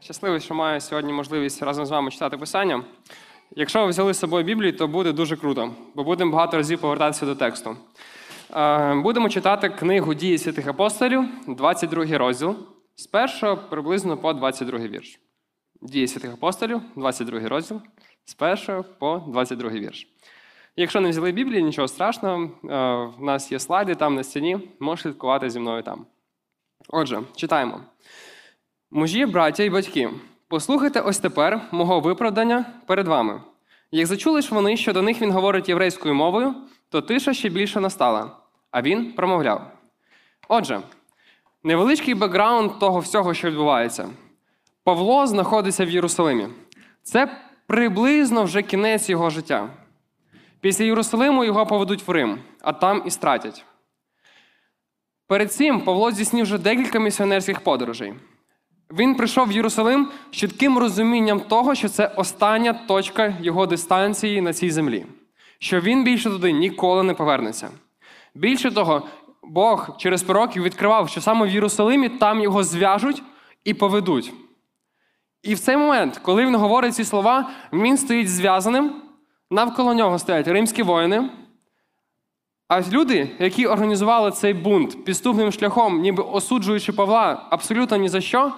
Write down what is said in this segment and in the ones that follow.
Щасливий, що маю сьогодні можливість разом з вами читати писання. Якщо ви взяли з собою Біблію, то буде дуже круто, бо будемо багато разів повертатися до тексту. Е, Будемо читати книгу Дії святих апостолів, 22 розділ, з 1 приблизно по 22 вірш. Дії святих апостолів, 22 розділ, з 1 по 22 вірш. Якщо не взяли Біблію, нічого страшного, е, в нас є слайди там на стіні, можеш слідкувати зі мною там. Отже, читаємо. Мужі, браття і батьки, послухайте ось тепер мого виправдання перед вами. Як зачули ж вони, що до них він говорить єврейською мовою, то тиша ще більше настала, а він промовляв. Отже, невеличкий бекграунд того всього, що відбувається. Павло знаходиться в Єрусалимі. Це приблизно вже кінець його життя. Після Єрусалиму його поведуть в Рим, а там і стратять. Перед цим Павло здійснив вже декілька місіонерських подорожей. Він прийшов в Єрусалим з чітким розумінням того, що це остання точка його дистанції на цій землі, що він більше туди ніколи не повернеться. Більше того, Бог через пророків відкривав, що саме в Єрусалимі там його зв'яжуть і поведуть. І в цей момент, коли він говорить ці слова, він стоїть зв'язаним, навколо нього стоять римські воїни. А люди, які організували цей бунт підступним шляхом, ніби осуджуючи Павла абсолютно ні за що,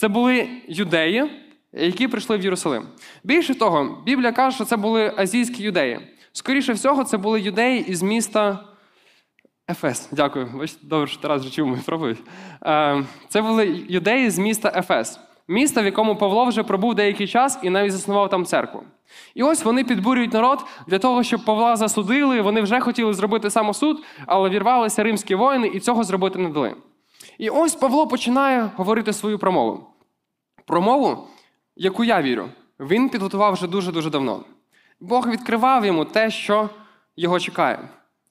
це були юдеї, які прийшли в Єрусалим. Більше того, Біблія каже, що це були азійські юдеї. Скоріше всього, це були юдеї із міста Ефес. Дякую. Бачите, добре, що Тарас вже чув мою проповідь. Е, Це були юдеї з міста Ефес, міста, в якому Павло вже пробув деякий час і навіть заснував там церкву. І ось вони підбурюють народ для того, щоб Павла засудили. Вони вже хотіли зробити самосуд, але вірвалися римські воїни і цього зробити не дали. І ось Павло починає говорити свою промову. Промову, яку я вірю, він підготував вже дуже-дуже давно. Бог відкривав йому те, що його чекає.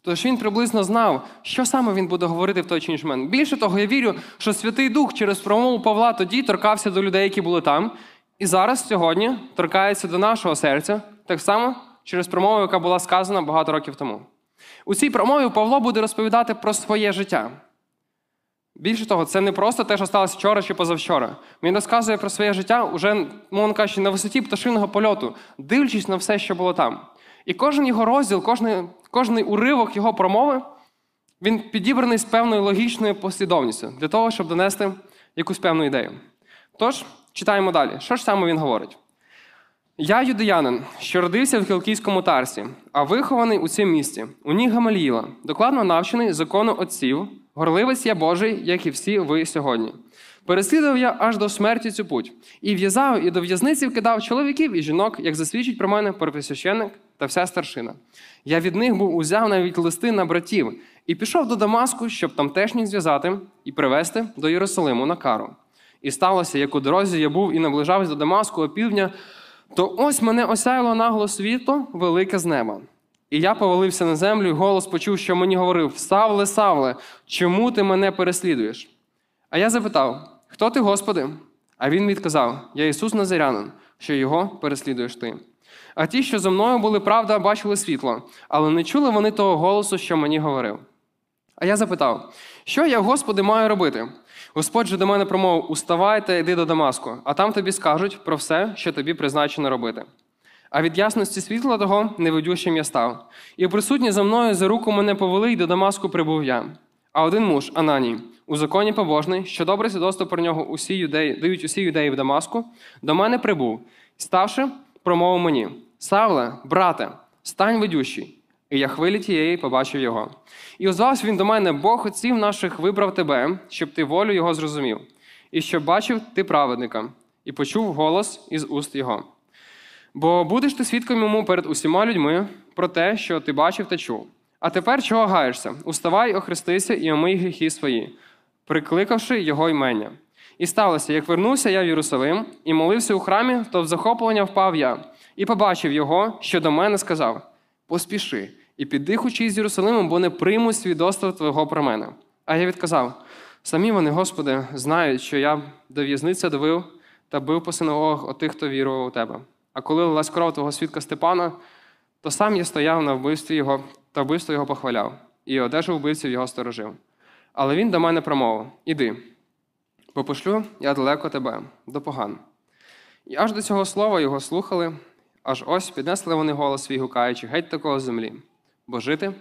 Тож він приблизно знав, що саме він буде говорити в той чи інший момент. Більше того, я вірю, що Святий Дух через промову Павла тоді торкався до людей, які були там, і зараз, сьогодні, торкається до нашого серця, так само через промову, яка була сказана багато років тому. У цій промові Павло буде розповідати про своє життя. Більше того, це не просто те, що сталося вчора чи позавчора. Він розказує про своє життя уже, мовно кажучи, на висоті пташиного польоту, дивлячись на все, що було там. І кожен його розділ, кожний, кожний уривок його промови, він підібраний з певною логічною послідовністю для того, щоб донести якусь певну ідею. Тож, читаємо далі. Що ж саме він говорить? Я юдеянин, що родився в Кілкійському Тарсі, а вихований у цьому місті, у ніг Гамаліїла, докладно навчений закону отців, горливець я Божий, як і всі ви сьогодні. Переслідував я аж до смерті цю путь, і в'язав, і до в'язниці вкидав чоловіків і жінок, як засвідчить про мене первосвященник та вся старшина. Я від них був узяв навіть листи на братів, і пішов до Дамаску, щоб тамтешніх зв'язати і привезти до Єрусалиму на кару. І сталося, як у дорозі я був і наближався до Дамаску опівдня, то ось мене осяяло нагло світло велике з неба. І я повалився на землю, і голос почув, що мені говорив: Савле, Савле, чому ти мене переслідуєш? А я запитав: Хто ти, Господи? А він відказав: Я Ісус Назарянин, що його переслідуєш ти. А ті, що зо мною були правда, бачили світло, але не чули вони того голосу, що мені говорив. А я запитав: що я, Господи, маю робити? Господь же до мене промовив: Уставай та йди до Дамаску, а там тобі скажуть про все, що тобі призначено робити. А від ясності світла того невидющим я став. І присутні за мною за руку мене повели, і до Дамаску прибув я. А один муж, Ананій, у законі побожний, що добре свідоцтво про нього усі юдеї, дають усі юдеї в Дамаску, до мене прибув, ставши, промовив мені: Савле, брате, стань ведющий. І я хвилі тієї побачив його. І озвався він до мене, Бог отців наших вибрав тебе, щоб ти волю його зрозумів, і щоб бачив ти праведника, і почув голос із уст його. Бо будеш ти свідком йому перед усіма людьми про те, що ти бачив та чув. А тепер чого гаєшся? Уставай, охрестися і омий гріхи свої, прикликавши його ймення. І сталося, як вернувся я в Єрусалим і молився у храмі, то в захоплення впав я, і побачив його, що до мене сказав: Поспіши, і піди хочі з Єрусалимом, бо не приймуть свідоцтва твого про мене. А я відказав: самі вони, Господи, знають, що я до в'язниці давив та бив по синагогах отих, хто вірував у тебе. А коли лилась кров твого свідка Степана, то сам я стояв на вбивстві його та вбивство його похваляв, і одежу вбивців його сторожив. Але він до мене промовив: Іди. бо пошлю я далеко тебе, до поган. І аж до цього слова його слухали, аж ось піднесли вони голос свій гукаючи геть такого землі, бо жити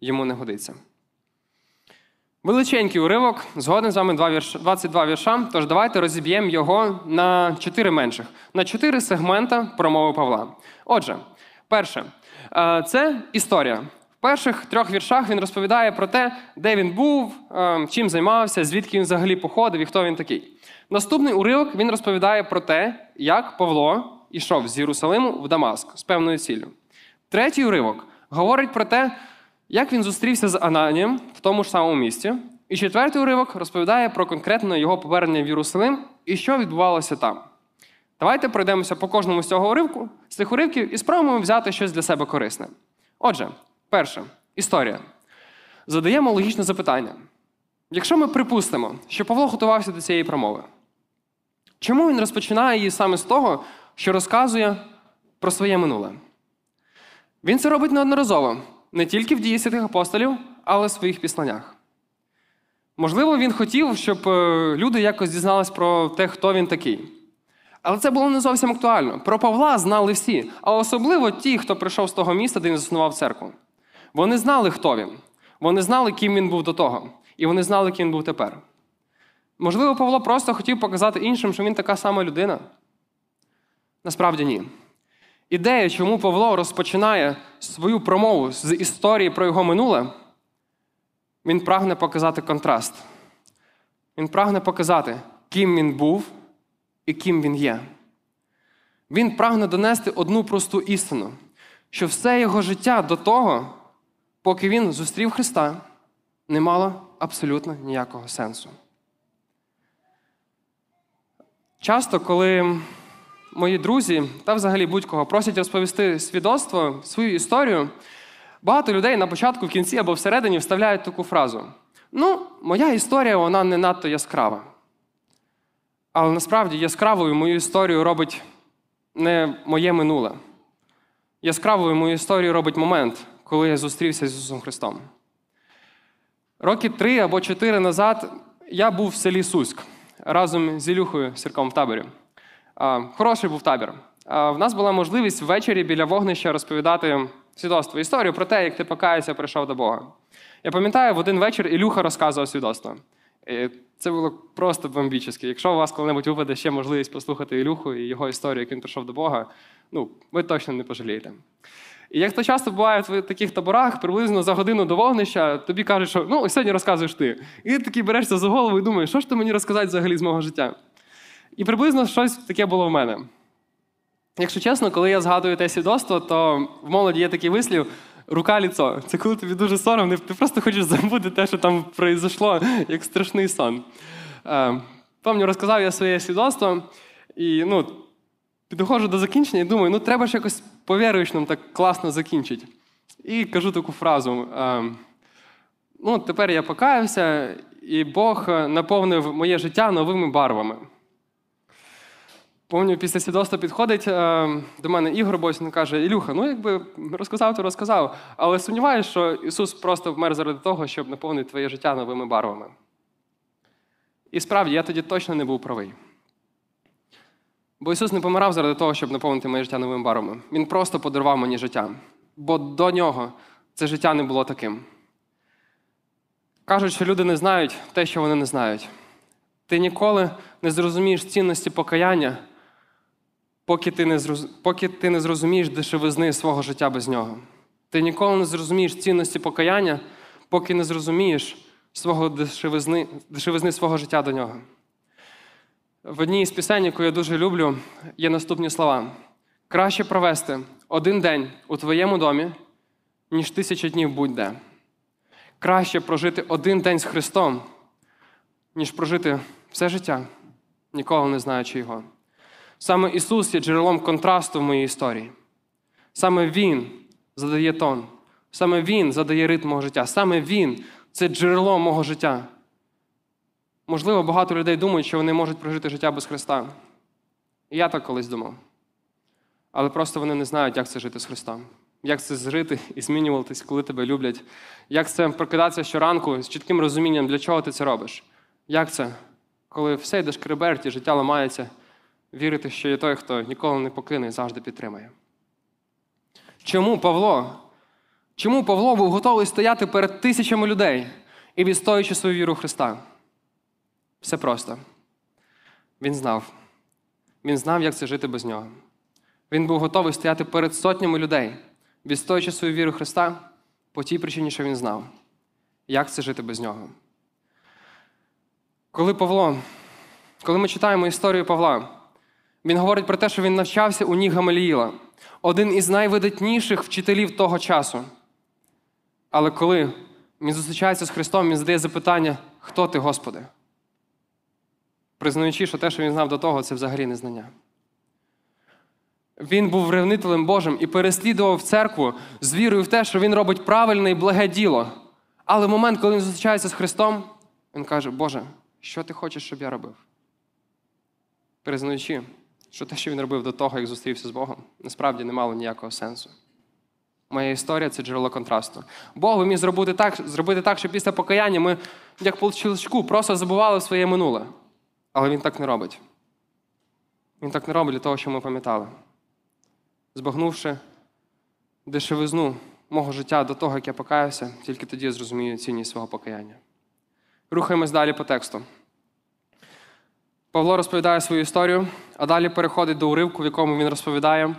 йому не годиться. Величенький уривок, згоден з вами 22 вірша. Тож давайте розіб'ємо його на чотири менших, на чотири сегмента промови Павла. Отже, перше, е, це історія. В перших трьох віршах він розповідає про те, де він був, е, чим займався, звідки він взагалі походив і хто він такий. Наступний уривок він розповідає про те, як Павло йшов з Єрусалиму в Дамаск з певною ціллю. Третій уривок говорить про те, як він зустрівся з Ананієм в тому ж самому місці. І четвертий уривок розповідає про конкретно його повернення в Єрусалим і що відбувалося там. Давайте пройдемося по кожному з цього уривку, з цих уривків і спробуємо взяти щось для себе корисне. Отже, перше, історія. Задаємо логічне запитання. Якщо ми припустимо, що Павло готувався до цієї промови, чому він розпочинає її саме з того, що розказує про своє минуле? Він це робить неодноразово, не тільки в дії святих апостолів, але в своїх післаннях. Можливо, він хотів, щоб е, люди якось дізнались про те, хто він такий. Але це було не зовсім актуально. Про Павла знали всі, а особливо ті, хто прийшов з того міста, де він заснував церкву. Вони знали, хто він. Вони знали, ким він був до того, і вони знали, ким він був тепер. Можливо, Павло просто хотів показати іншим, що він така сама людина. Насправді ні. Ідея, чому Павло розпочинає свою промову з історії про його минуле, він прагне показати контраст. Він прагне показати, ким він був і ким він є. Він прагне донести одну просту істину, що все його життя до того, поки він зустрів Христа, не мало абсолютно ніякого сенсу. Часто, коли мої друзі та взагалі будь-кого просять розповісти свідоцтво, свою історію, багато людей на початку, в кінці або всередині вставляють таку фразу: Ну, моя історія вона не надто яскрава. Але насправді яскравою мою історію робить не моє минуле. Яскравою мою історію робить момент, коли я зустрівся з Ісусом Христом. Роки три або чотири назад я був в селі Суськ разом з Ілюхою Сірком в таборі. Хороший був табір. В нас була можливість ввечері біля вогнища розповідати свідоцтво, історію про те, як ти покаявся, прийшов до Бога. Я пам'ятаю, в один вечір Ілюха розказував свідоцтво. Це було просто бомбічне. Якщо у вас коли-небудь випаде ще можливість послухати Ілюху і його історію, як він прийшов до Бога, ну, ви точно не пожалієте. І як то часто буває в таких таборах, приблизно за годину до вогнища, тобі кажуть, що ну, сьогодні розказуєш ти. І ти такий берешся за голову і думаєш, що ж ти мені розказати взагалі з мого життя? І приблизно щось таке було в мене. Якщо чесно, коли я згадую те свідоцтво, то в молоді є такий вислів рука ліцо. Це коли тобі дуже соромно, ти просто хочеш забути те, що там произошло, як страшний сон. Е, Пам'ятаю, розказав я своє свідоцтво, і ну, підходжу до закінчення і думаю, ну треба ж якось по віруючному так класно закінчити. І кажу таку фразу. Е, ну, тепер я покаявся, і Бог наповнив моє життя новими барвами. Помню, після свідоцтва підходить е, до мене Ігор Бось, він каже: Ілюха, ну якби розказав, то розказав. Але сумніваюся, що Ісус просто вмер заради того, щоб наповнити твоє життя новими барвами. І справді, я тоді точно не був правий. Бо Ісус не помирав заради того, щоб наповнити моє життя новими барвами. Він просто подарував мені життя. Бо до нього це життя не було таким. Кажуть, що люди не знають те, що вони не знають. Ти ніколи не зрозумієш цінності покаяння поки ти не зроз... поки ти не зрозумієш дешевизни свого життя без нього. Ти ніколи не зрозумієш цінності покаяння, поки не зрозумієш свого дешевизни, дешевизни свого життя до нього. В одній із пісень, яку я дуже люблю, є наступні слова: краще провести один день у твоєму домі, ніж тисяча днів будь-де. Краще прожити один день з Христом, ніж прожити все життя, ніколи не знаючи Його. Саме Ісус є джерелом контрасту в моїй історії. Саме Він задає тон, саме Він задає ритм мого життя, саме Він це джерело мого життя. Можливо, багато людей думають, що вони можуть прожити життя без Христа. І я так колись думав. Але просто вони не знають, як це жити з Христом. Як це жити і змінюватись, коли тебе люблять. Як це прокидатися щоранку з чітким розумінням, для чого ти це робиш. Як це коли все йде шкреберть і життя ламається, вірити, що є той, хто ніколи не покине і завжди підтримає. Чому Павло? Чому Павло був готовий стояти перед тисячами людей і відстоюючи свою віру Христа? Все просто. Він знав. Він знав, як це жити без нього. Він був готовий стояти перед сотнями людей, відстоюючи свою віру Христа по тій причині, що він знав, як це жити без нього. Коли Павло, коли ми читаємо історію Павла, він говорить про те, що він навчався у ніг Гамаліїла, один із найвидатніших вчителів того часу. Але коли він зустрічається з Христом, він задає запитання, хто ти, Господи? Признаючи, що те, що він знав до того, це взагалі не знання. Він був ревнителем Божим і переслідував церкву з вірою в те, що він робить правильне і благе діло. Але в момент, коли він зустрічається з Христом, він каже: Боже, що ти хочеш, щоб я робив? Признаючи, що те, що він робив до того, як зустрівся з Богом, насправді не мало ніякого сенсу. Моя історія це джерело контрасту. Бог міг зробити так, зробити так, що після покаяння ми, як по щелчку, просто забували своє минуле. Але він так не робить. Він так не робить для того, щоб ми пам'ятали. Збагнувши дешевизну мого життя до того, як я покаявся, тільки тоді я зрозумію цінність свого покаяння. Рухаємось далі по тексту. Павло розповідає свою історію, а далі переходить до уривку, в якому він розповідає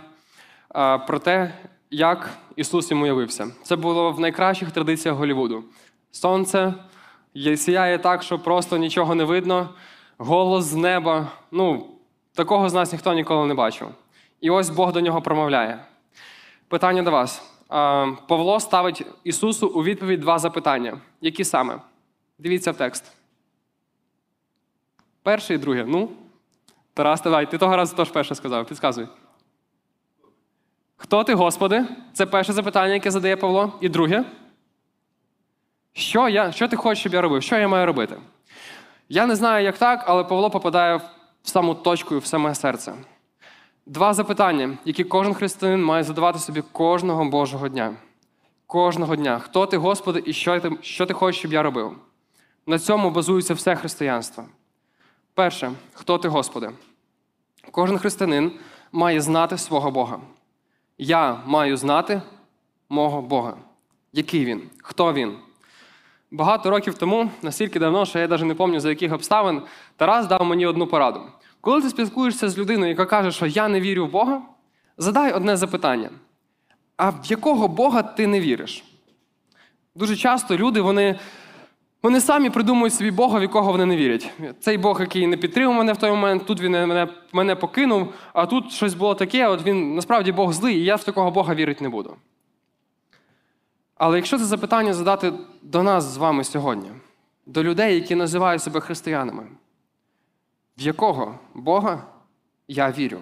про те, як Ісус йому явився. Це було в найкращих традиціях Голлівуду. Сонце сіяє так, що просто нічого не видно, голос з неба. Ну, такого з нас ніхто ніколи не бачив. І ось Бог до нього промовляє. Питання до вас. Павло ставить Ісусу у відповідь два запитання. Які саме? Дивіться в текст. Перше і друге. Ну, Тарас, давай, ти того разу теж перше сказав. Підказуй. Хто ти, Господи? Це перше запитання, яке задає Павло. І друге. Що я, що ти хочеш, щоб я робив? Що я маю робити? Я не знаю, як так, але Павло попадає в саму точку і в саме серце. Два запитання, які кожен християнин має задавати собі кожного Божого дня. Кожного дня. Хто ти, Господи, і що ти, що ти хочеш, щоб я робив? На цьому базується все християнство. Перше, хто ти, Господи? Кожен християнин має знати свого Бога. Я маю знати мого Бога. Який він? Хто він? Багато років тому, настільки давно, що я навіть не пам'ятаю, за яких обставин, Тарас дав мені одну пораду. Коли ти спілкуєшся з людиною, яка каже, що я не вірю в Бога, задай одне запитання: а в якого Бога ти не віриш? Дуже часто люди, вони вони самі придумують собі Бога, в якого вони не вірять. Цей Бог, який не підтримав мене в той момент, тут він мене мене покинув, а тут щось було таке, от він насправді Бог злий, і я в такого Бога вірити не буду. Але якщо це запитання задати до нас з вами сьогодні, до людей, які називають себе християнами, в якого Бога я вірю?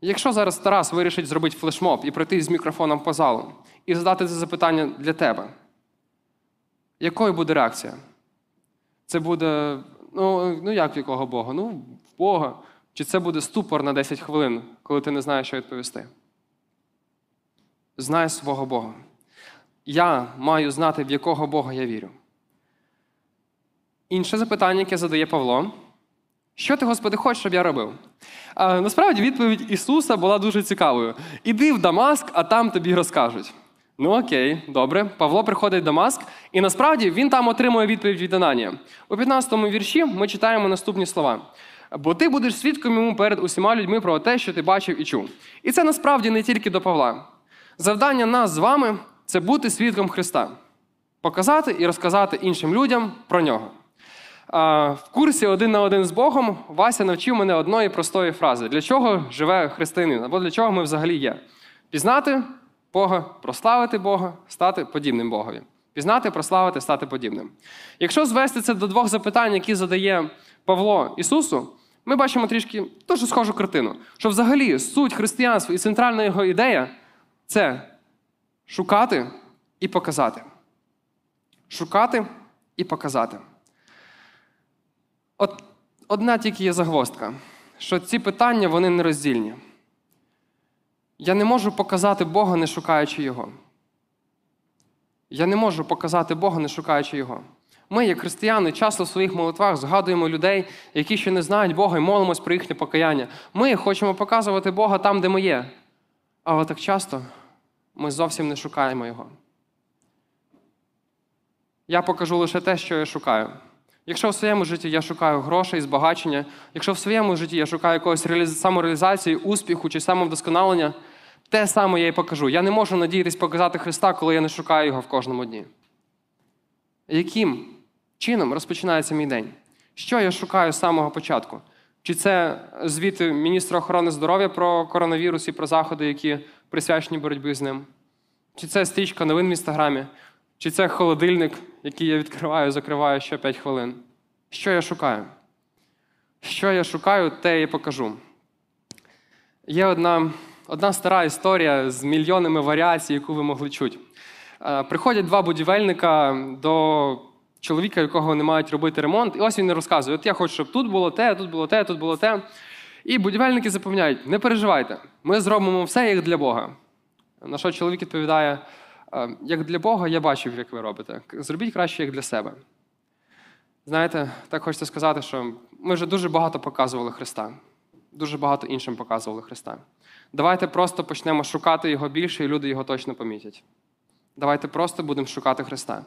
Якщо зараз Тарас вирішить зробити флешмоб і пройти з мікрофоном по залу і задати це запитання для тебе, якою буде реакція? Це буде, ну, ну як в якого Бога? Ну, в Бога. Чи це буде ступор на 10 хвилин, коли ти не знаєш, що відповісти? Знай свого Бога. Я маю знати, в якого Бога я вірю. Інше запитання, яке задає Павло. Що ти, Господи, хочеш, щоб я робив? А, Насправді відповідь Ісуса була дуже цікавою. Іди в Дамаск, а там тобі розкажуть. Ну окей, добре. Павло приходить в Дамаск, і насправді він там отримує відповідь від Ананія. У 15-му вірші ми читаємо наступні слова. Бо ти будеш свідком йому перед усіма людьми про те, що ти бачив і чув. І це насправді не тільки до Павла. Завдання нас з вами це бути свідком Христа, показати і розказати іншим людям про нього. В курсі один на один з Богом Вася навчив мене одної простої фрази: для чого живе християнин, або для чого ми взагалі є? Пізнати Бога, прославити Бога, стати подібним Богові. Пізнати, прославити, стати подібним. Якщо звести це до двох запитань, які задає Павло Ісусу, ми бачимо трішки дуже схожу картину. Що взагалі суть християнства і центральна його ідея це шукати і показати. Шукати і показати. От одна тільки є загвоздка, що ці питання вони нероздільні. Я не можу показати Бога, не шукаючи Його. Я не можу показати Бога, не шукаючи Його. Ми, як християни, часто в своїх молитвах згадуємо людей, які ще не знають Бога, і молимось про їхнє покаяння. Ми хочемо показувати Бога там, де ми є. Але так часто ми зовсім не шукаємо Його. Я покажу лише те, що я шукаю. Якщо в своєму житті я шукаю грошей, збагачення, якщо в своєму житті я шукаю реаліз... самореалізації, успіху чи самовдосконалення, те саме я і покажу. Я не можу надіятись показати Христа, коли я не шукаю Його в кожному дні. Яким чином розпочинається мій день? Що я шукаю з самого початку? Чи це звіт міністра охорони здоров'я про коронавірус і про заходи, які присвячені боротьбі з ним? Чи це стрічка новин в інстаграмі? Чи це холодильник, який я відкриваю, закриваю ще 5 хвилин? Що я шукаю? Що я шукаю, те і покажу. Є одна, одна стара історія з мільйонами варіацій, яку ви могли чути. Е, Приходять два будівельника до чоловіка, якого вони мають робити ремонт, і ось він розказує: от я хочу, щоб тут було те, тут було те, тут було те. І будівельники запевняють: не переживайте, ми зробимо все як для Бога. На що чоловік відповідає: «Е, як для Бога, я бачив, як ви робите. Зробіть краще, як для себе. Знаєте, так хочеться сказати, що ми вже дуже багато показували Христа, дуже багато іншим показували Христа. Давайте просто почнемо шукати Його більше, і люди його точно помітять. Давайте просто будемо шукати Христа.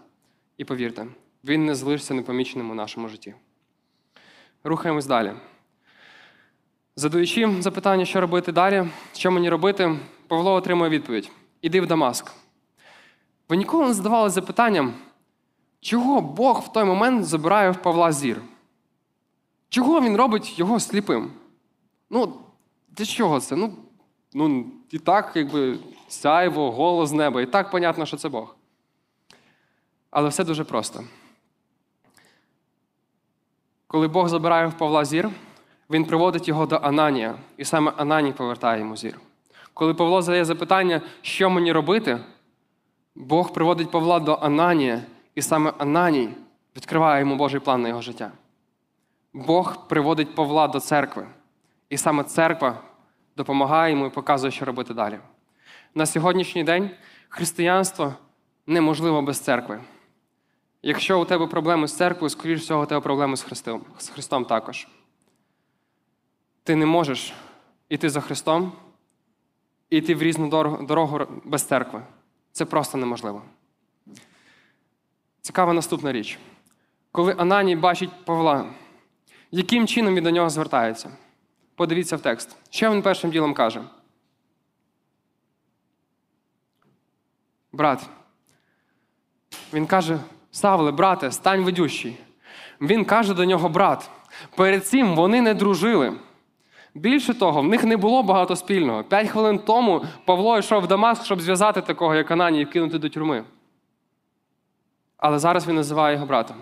І повірте, Він не залишиться непоміченим у нашому житті. Рухаємось далі. Задаючи запитання, що робити далі, що мені робити, Павло отримує відповідь: Іди в Дамаск. Ви ніколи не задавали запитанням, чого Бог в той момент забирає в Павла зір? Чого він робить його сліпим? Ну, для чого це? Ну, ну і так, якби сяйво, голос неба, і так понятно, що це Бог. Але все дуже просто. Коли Бог забирає в Павла зір, він приводить його до Ананія, і саме Ананій повертає йому зір. Коли Павло задає запитання, що мені робити, Бог приводить Павла до Ананія, і саме Ананій відкриває йому Божий план на його життя. Бог приводить Павла до церкви, і саме церква допомагає йому і показує, що робити далі. На сьогоднішній день християнство неможливо без церкви. Якщо у тебе проблеми з церквою, скоріш всього, у тебе проблеми з Христом, з Христом також. Ти не можеш іти за Христом і йти в різну дорогу без церкви. Це просто неможливо. Цікава наступна річ. Коли Ананій бачить Павла, яким чином він до нього звертається? Подивіться в текст. Що він першим ділом каже? Брат. Він каже: Савле, брате, стань ведющий. Він каже до нього брат. Перед цим вони не дружили. Більше того, в них не було багато спільного. П'ять хвилин тому Павло йшов в Дамаск, щоб зв'язати такого, як Ананій, і кинути до тюрми. Але зараз він називає його братом.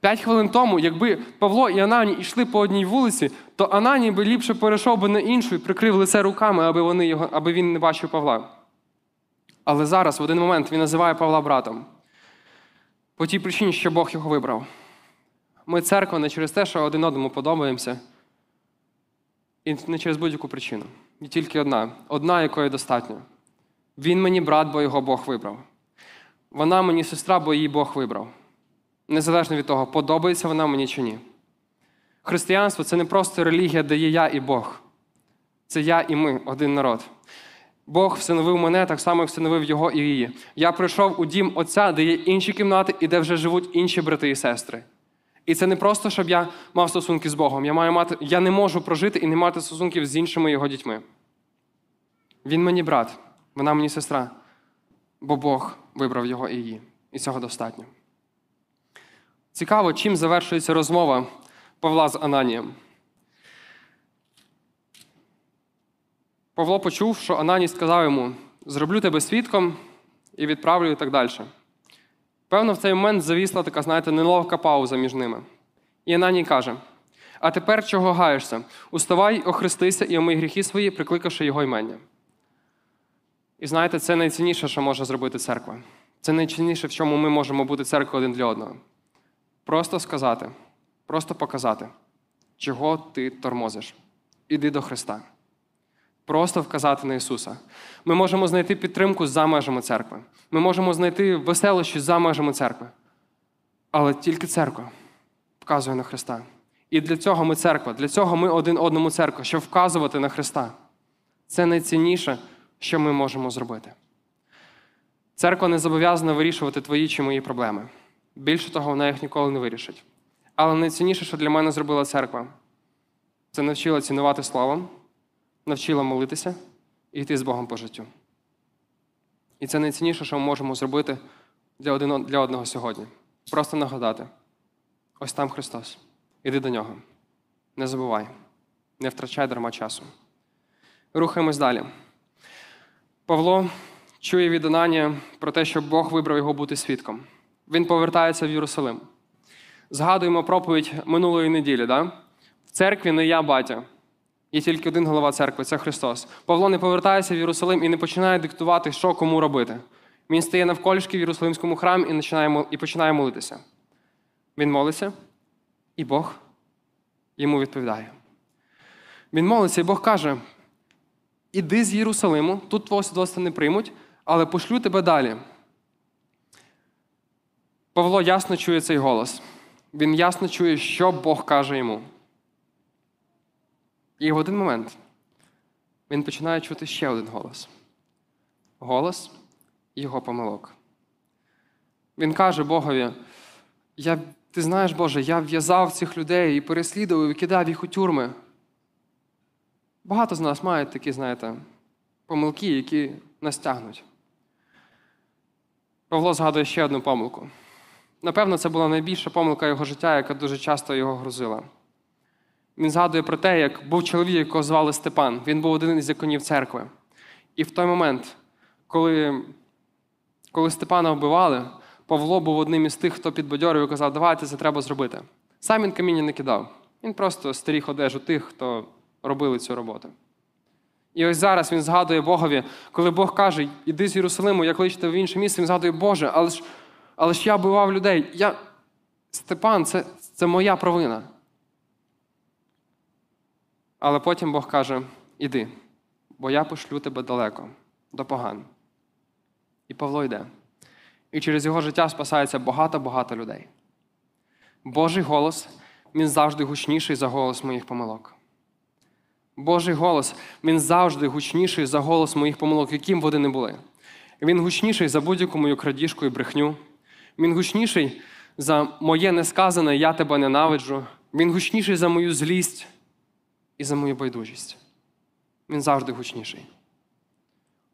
П'ять хвилин тому, якби Павло і Ананій йшли по одній вулиці, то Ананій би ліпше перейшов би на іншу і прикрив лице руками, аби, вони його, аби він не бачив Павла. Але зараз, в один момент, він називає Павла братом. По тій причині, що Бог його вибрав. Ми церква не через те, що один одному подобаємося, і не через будь-яку причину. І тільки одна, одна, якої достатньо. Він мені брат, бо його Бог вибрав. Вона мені сестра, бо її Бог вибрав. Незалежно від того, подобається вона мені чи ні. Християнство це не просто релігія, де є я і Бог. Це я і ми, один народ. Бог встановив мене так само, як встановив його і її. Я прийшов у дім Отця, де є інші кімнати і де вже живуть інші брати і сестри. І це не просто, щоб я мав стосунки з Богом. Я маю мати, я не можу прожити і не мати стосунків з іншими його дітьми. Він мені брат, вона мені сестра, бо Бог вибрав його і її. І цього достатньо. Цікаво, чим завершується розмова Павла з Ананієм. Павло почув, що Ананій сказав йому: зроблю тебе свідком і відправлю і так далі. Певно, в цей момент завісла така, знаєте, неловка пауза між ними. І Ананій каже: А тепер чого гаєшся? Уставай, охрестися і омий гріхи свої, прикликавши його ймення. І знаєте, це найцінніше, що може зробити церква. Це найцінніше, в чому ми можемо бути церквою один для одного. Просто сказати, просто показати, чого ти тормозиш. Іди до Христа. Просто вказати на Ісуса. Ми можемо знайти підтримку за межами церкви. Ми можемо знайти веселощі за межами церкви. Але тільки церква вказує на Христа. І для цього ми церква, для цього ми один одному церква, щоб вказувати на Христа. Це найцінніше, що ми можемо зробити. Церква не зобов'язана вирішувати твої чи мої проблеми. Більше того, вона їх ніколи не вирішить. Але найцінніше, що для мене зробила церква, це навчила цінувати словом, навчила молитися і йти з Богом по життю. І це найцінніше, що ми можемо зробити для, для одного сьогодні. Просто нагадати: ось там Христос. Іди до нього. Не забувай, не втрачай дарма часу. Рухаємось далі. Павло чує від Ананія про те, що Бог вибрав його бути свідком. Він повертається в Єрусалим. Згадуємо проповідь минулої неділі. Да? В церкві не я батя. Є тільки один голова церкви це Христос. Павло не повертається в Єрусалим і не починає диктувати, що кому робити. Він стає навколішки в Єрусалимському храмі і починає, і починає молитися. Він молиться, і Бог йому відповідає. Він молиться, і Бог каже: Іди з Єрусалиму, тут твого свідоцтва не приймуть, але пошлю тебе далі. Павло ясно чує цей голос. Він ясно чує, що Бог каже йому. І в один момент він починає чути ще один голос голос його помилок. Він каже Богові: я, Ти знаєш, Боже, я в'язав цих людей і переслідував, і кидав їх у тюрми. Багато з нас мають такі, знаєте, помилки, які нас тягнуть. Павло згадує ще одну помилку. Напевно, це була найбільша помилка його життя, яка дуже часто його грузила. Він згадує про те, як був чоловік, якого звали Степан. Він був один із законів церкви. І в той момент, коли, коли Степана вбивали, Павло був одним із тих, хто підбадьорив і казав, давайте це треба зробити. Сам він каміння не кидав. Він просто стеріг одежу тих, хто робили цю роботу. І ось зараз він згадує Богові, коли Бог каже, іди з Єрусалиму, я кличте в інше місце, він згадує, Боже, але ж, але ж я вбивав людей. Я... Степан, це, це моя провина. Але потім Бог каже: іди, бо я пошлю тебе далеко, до поган. І Павло йде. І через його життя спасається багато-багато людей. Божий голос, він завжди гучніший за голос моїх помилок. Божий голос, він завжди гучніший за голос моїх помилок, яким вони не були. Він гучніший за будь-яку мою крадіжку і брехню. Він гучніший за моє несказане Я тебе ненавиджу. Він гучніший за мою злість і за мою байдужість. Він завжди гучніший.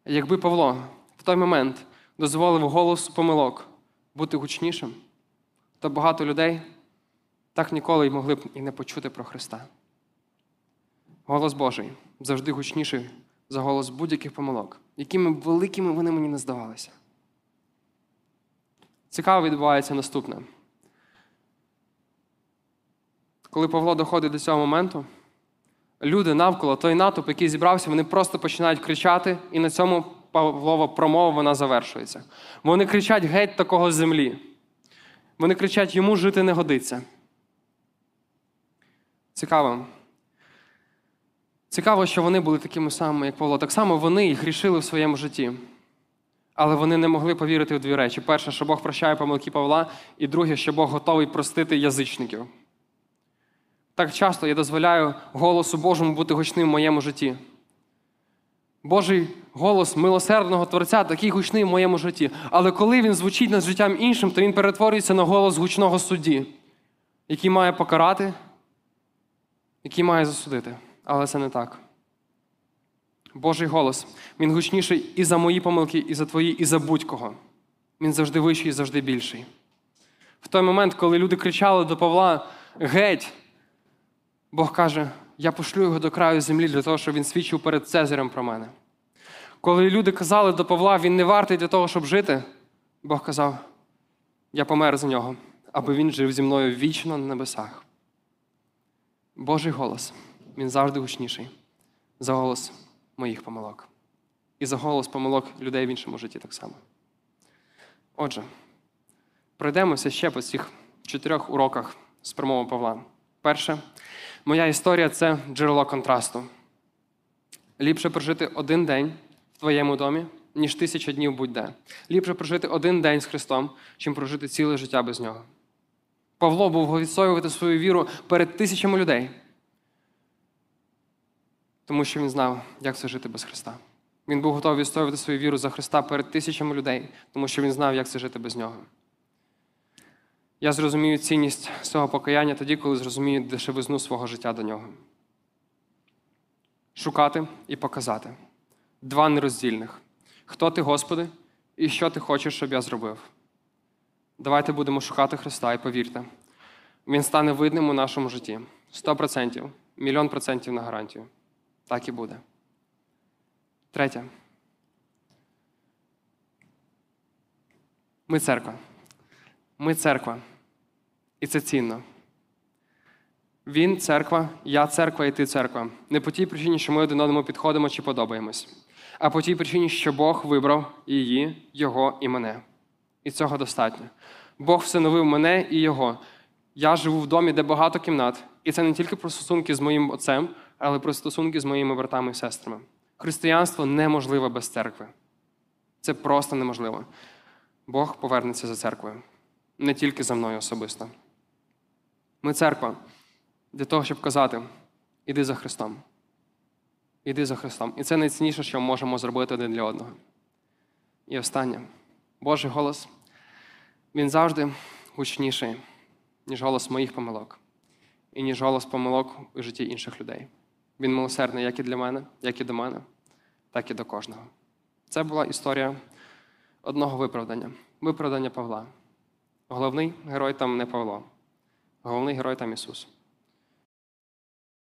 Якби Павло в той момент дозволив голосу помилок бути гучнішим, то багато людей так ніколи й могли б і не почути про Христа. Голос Божий завжди гучніший за голос будь-яких помилок, якими б великими вони мені не здавалися. Цікаво відбувається наступне. Коли Павло доходить до цього моменту, люди навколо той натовп, який зібрався, вони просто починають кричати, і на цьому Павлова промова вона завершується. Вони кричать геть такого землі. Вони кричать, йому жити не годиться. Цікаво. Цікаво, що вони були такими самими, як Павло. Так само вони і грішили в своєму житті. Але вони не могли повірити в дві речі: перше, що Бог прощає помилки Павла, і друге, що Бог готовий простити язичників. Так часто я дозволяю голосу Божому бути гучним в моєму житті. Божий голос милосердного Творця такий гучний в моєму житті. Але коли він звучить над життям іншим, то він перетворюється на голос гучного судді, який має покарати, який має засудити. Але це не так. Божий голос, він гучніший і за мої помилки, і за твої, і за будь-кого. Він завжди вищий і завжди більший. В той момент, коли люди кричали до Павла геть, Бог каже: я пошлю його до краю землі для того, щоб він свідчив перед Цезарем про мене. Коли люди казали до Павла, він не вартий для того, щоб жити, Бог казав: я помер за нього, аби він жив зі мною вічно на небесах. Божий голос, він завжди гучніший за голос моїх помилок. І за голос помилок людей в іншому житті так само. Отже, пройдемося ще по цих чотирьох уроках з промови Павла. Перше, моя історія це джерело контрасту. Ліпше прожити один день в твоєму домі, ніж тисяча днів будь-де. Ліпше прожити один день з Христом, чим прожити ціле життя без нього. Павло був відстоювати свою віру перед тисячами людей, тому що він знав, як це жити без Христа. Він був готовий відстоювати свою віру за Христа перед тисячами людей, тому що він знав, як це жити без нього. Я зрозумію цінність свого покаяння тоді, коли зрозумію дешевизну свого життя до нього. Шукати і показати. Два нероздільних. Хто ти, Господи, і що ти хочеш, щоб я зробив? Давайте будемо шукати Христа і повірте, Він стане видним у нашому житті. Сто процентів, мільйон процентів на гарантію. Так і буде. Третє. Ми церква. Ми церква. І це цінно. Він церква, я церква, і ти церква. Не по тій причині, що ми один одному підходимо чи подобаємось, а по тій причині, що Бог вибрав її, його і мене. І цього достатньо. Бог встановив мене і його. Я живу в домі, де багато кімнат. І це не тільки про стосунки з моїм отцем, але про стосунки з моїми братами і сестрами. Християнство неможливе без церкви. Це просто неможливо. Бог повернеться за церквою, не тільки за мною особисто. Ми церква для того, щоб казати: іди за Христом. Іди за Христом. І це найцінніше, що ми можемо зробити один для одного. І останнє. Божий голос, він завжди гучніший, ніж голос моїх помилок, і ніж голос помилок у житті інших людей. Він милосердний як і для мене, як і до мене, так і до кожного. Це була історія одного виправдання виправдання Павла. Головний герой там не Павло, головний герой там Ісус.